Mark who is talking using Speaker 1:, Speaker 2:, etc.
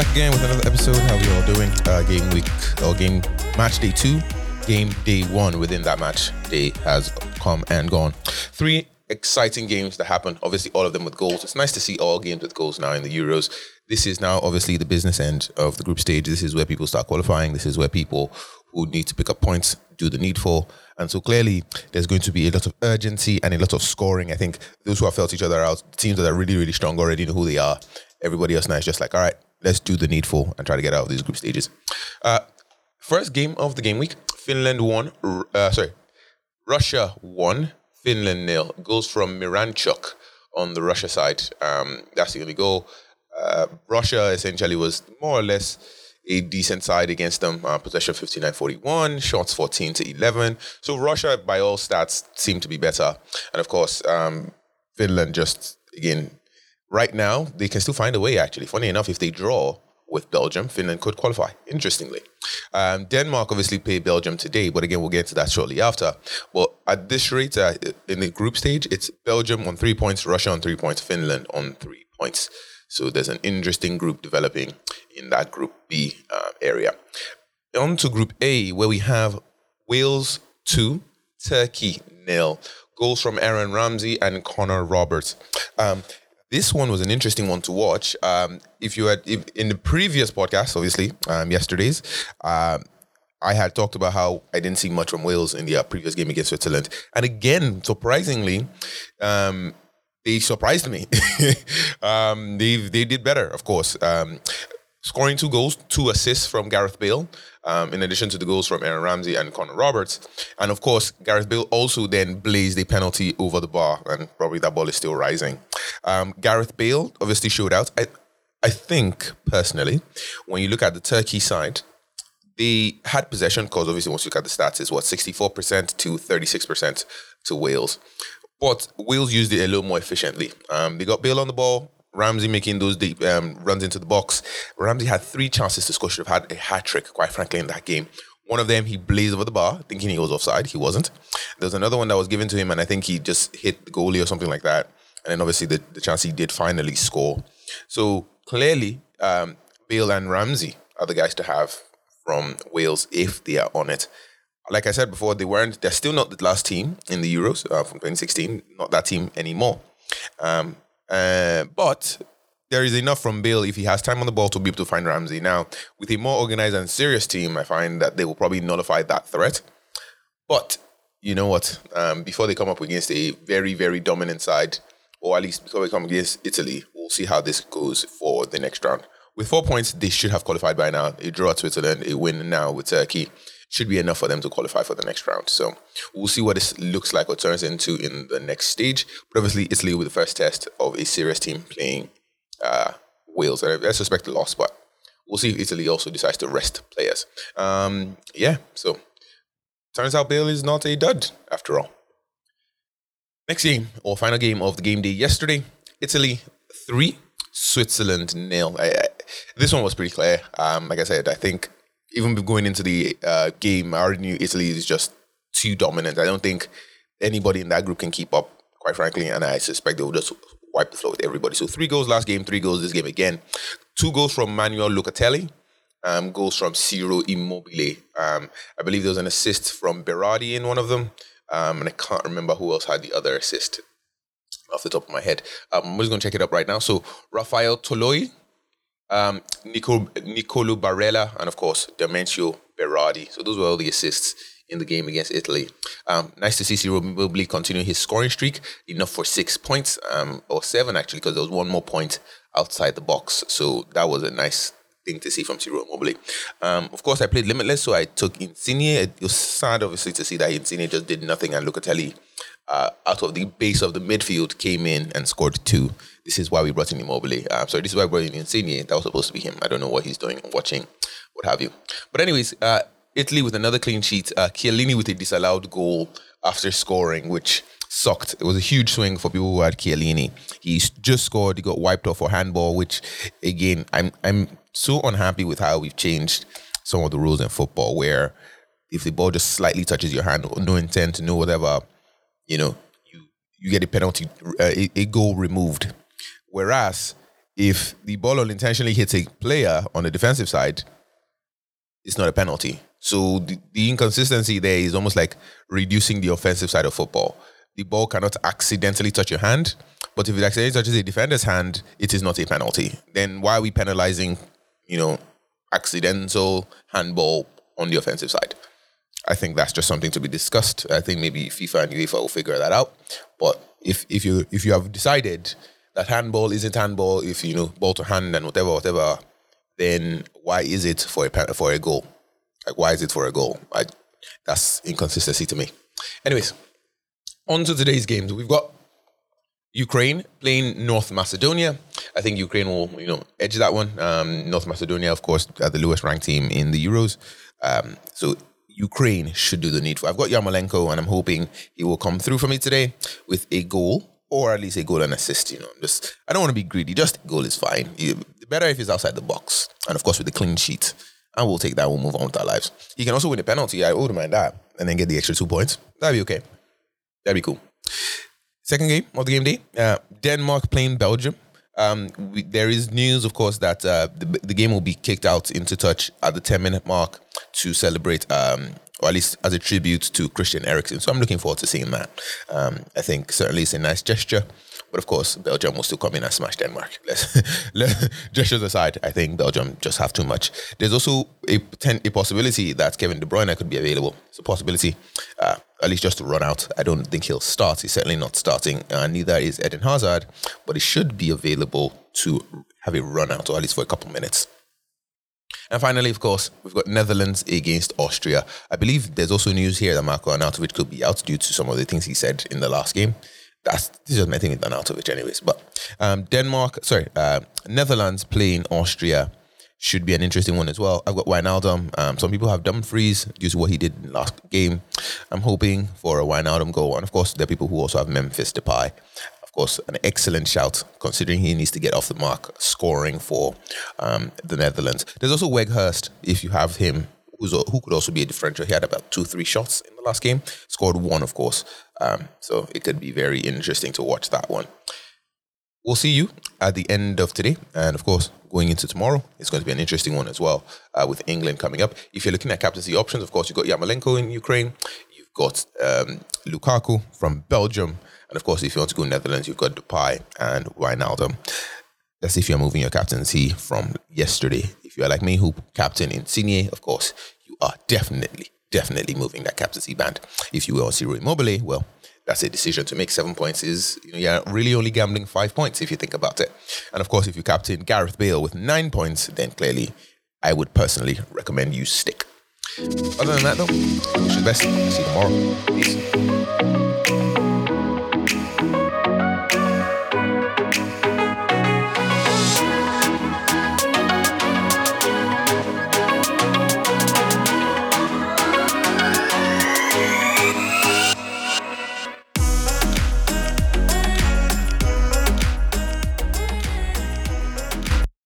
Speaker 1: again with another episode. How we all doing? Uh, game week or game match day two, game day one. Within that match day has come and gone. Three exciting games that happened. Obviously, all of them with goals. It's nice to see all games with goals now in the Euros. This is now obviously the business end of the group stage. This is where people start qualifying. This is where people who need to pick up points do the needful. And so clearly, there's going to be a lot of urgency and a lot of scoring. I think those who have felt each other out, teams that are really, really strong already know who they are. Everybody else now is just like, all right, let's do the needful and try to get out of these group stages. Uh, first game of the game week, Finland won. Uh, sorry, Russia won. Finland nil. Goals from Miranchuk on the Russia side. Um, that's the only goal. Uh, Russia essentially was more or less a decent side against them. Uh, possession 59-41, shots 14 to 11. So Russia, by all stats, seemed to be better. And of course, um, Finland just again right now, they can still find a way, actually. Funny enough, if they draw with Belgium, Finland could qualify, interestingly. Um, Denmark obviously played Belgium today, but again, we'll get to that shortly after. But at this rate, uh, in the group stage, it's Belgium on three points, Russia on three points, Finland on three points. So there's an interesting group developing in that Group B uh, area. On to Group A, where we have Wales 2, Turkey nil. Goals from Aaron Ramsey and Connor Roberts. Um, this one was an interesting one to watch. Um, if you had if, in the previous podcast, obviously um, yesterday's, um, I had talked about how I didn't see much from Wales in the uh, previous game against Switzerland, and again, surprisingly, um, they surprised me. Um, they they did better, of course. Um, scoring two goals, two assists from Gareth Bale, um, in addition to the goals from Aaron Ramsey and Connor Roberts. And of course, Gareth Bale also then blazed a penalty over the bar, and probably that ball is still rising. Um, Gareth Bale obviously showed out. I, I think, personally, when you look at the Turkey side, they had possession because obviously once you look at the stats, it's what, 64% to 36% to Wales. But Wales used it a little more efficiently. Um, they got Bale on the ball, Ramsey making those deep um, runs into the box. Ramsey had three chances to score. Should have had a hat trick, quite frankly, in that game. One of them he blazed over the bar, thinking he was offside. He wasn't. There was another one that was given to him, and I think he just hit the goalie or something like that. And then obviously the, the chance he did finally score. So clearly, um, Bale and Ramsey are the guys to have from Wales if they are on it. Like I said before, they weren't. They're still not the last team in the Euros uh, from 2016. Not that team anymore. Um, uh, but there is enough from Bale if he has time on the ball to be able to find Ramsey. Now, with a more organized and serious team, I find that they will probably nullify that threat. But you know what? Um, before they come up against a very, very dominant side, or at least before they come against Italy, we'll see how this goes for the next round. With four points, they should have qualified by now. A draw at Switzerland, a win now with Turkey should be enough for them to qualify for the next round. So we'll see what this looks like or turns into in the next stage. But obviously, Italy be the first test of a serious team playing uh, Wales. I, suspect a loss, but we'll see if Italy also decides to rest players. Um, yeah, so turns out Bale is not a dud after all. Next game or final game of the game day yesterday Italy 3, Switzerland nil. I, I, this one was pretty clear. Um, like I said, I think even going into the uh, game, I already knew Italy is just too dominant. I don't think anybody in that group can keep up, quite frankly, and I suspect they will just wipe the floor with everybody. So three goals last game, three goals this game again. Two goals from Manuel Locatelli, um, goals from Ciro Immobile. Um, I believe there was an assist from Berardi in one of them, um, and I can't remember who else had the other assist off the top of my head. Um, I'm just going to check it up right now. So Rafael Toloi um, Nico, Nicolo Barella, and of course, Demetrio Berardi. So those were all the assists in the game against Italy. Um, nice to see Ciro Immobile continue his scoring streak, enough for six points, um, or seven actually, because there was one more point outside the box. So that was a nice thing to see from Ciro Immobile. Um, of course, I played Limitless, so I took Insigne. It was sad, obviously, to see that Insigne just did nothing, and Locatelli, uh, out of the base of the midfield, came in and scored two this is why we brought in Immobile. Um, sorry, this is why we brought in Insigne. That was supposed to be him. I don't know what he's doing, watching, what have you. But anyways, uh, Italy with another clean sheet. Uh, Chiellini with a disallowed goal after scoring, which sucked. It was a huge swing for people who had Chiellini. He just scored. He got wiped off for handball, which again, I'm I'm so unhappy with how we've changed some of the rules in football, where if the ball just slightly touches your hand, no intent, no whatever, you know, you you get a penalty, uh, a, a goal removed. Whereas if the ball unintentionally hits a player on the defensive side, it's not a penalty. So the, the inconsistency there is almost like reducing the offensive side of football. The ball cannot accidentally touch your hand, but if it accidentally touches a defender's hand, it is not a penalty. Then why are we penalizing, you know, accidental handball on the offensive side? I think that's just something to be discussed. I think maybe FIFA and UEFA will figure that out. But if if you if you have decided that handball isn't handball, if you know ball to hand and whatever whatever, then why is it for a for a goal? Like why is it for a goal? I, that's inconsistency to me. Anyways, on to today's games. We've got Ukraine playing North Macedonia. I think Ukraine will, you know, edge that one. Um, North Macedonia, of course, are the lowest ranked team in the Euros. Um, so Ukraine should do the needful. I've got Yarmolenko, and I'm hoping he will come through for me today with a goal or at least a goal and assist. You know, just I don't want to be greedy. Just goal is fine. You, better if he's outside the box, and of course with the clean sheet. And we'll take that. We'll move on with our lives. He can also win a penalty. I wouldn't mind that, and then get the extra two points. That'd be okay. That'd be cool. Second game of the game day, uh, Denmark playing Belgium. Um, we, there is news, of course, that uh, the, the, game will be kicked out into touch at the 10 minute mark to celebrate, um, or at least as a tribute to Christian Eriksen. So I'm looking forward to seeing that. Um, I think certainly it's a nice gesture. But of course, Belgium will still come in and smash Denmark. Let's, let, gestures aside, I think Belgium just have too much. There's also a, a possibility that Kevin De Bruyne could be available. It's a possibility, uh, at least just to run out. I don't think he'll start. He's certainly not starting. Uh, neither is Eden Hazard, but he should be available to have a run out, or at least for a couple minutes. And finally, of course, we've got Netherlands against Austria. I believe there's also news here that Marco Arnautovic could be out due to some of the things he said in the last game that's this is just my thing with Arnautovic, anyways. But um, Denmark, sorry, uh, Netherlands playing Austria should be an interesting one as well. I've got Wijnaldum. Um, some people have Dumfries due to what he did in the last game. I'm hoping for a Wijnaldum goal, and of course, there are people who also have Memphis Depay. Of course, an excellent shout considering he needs to get off the mark scoring for um, the Netherlands. There's also Weghorst, if you have him who could also be a differential. He had about two, three shots in the last game. Scored one, of course. Um, so it could be very interesting to watch that one. We'll see you at the end of today, and of course, going into tomorrow, it's going to be an interesting one as well uh, with England coming up. If you're looking at captaincy options, of course, you've got Yarmolenko in Ukraine, got um, Lukaku from Belgium, and of course, if you want to go Netherlands, you've got Depay and Wijnaldum. That's if you're moving your captaincy from yesterday. If you're like me, who captain Insigne, of course, you are definitely, definitely moving that captaincy band. If you will Ciro Immobile, well, that's a decision to make. Seven points is you know, you're really only gambling five points if you think about it. And of course, if you captain Gareth Bale with nine points, then clearly I would personally recommend you stick. Other than that, though, wish you the best. See you tomorrow. Peace.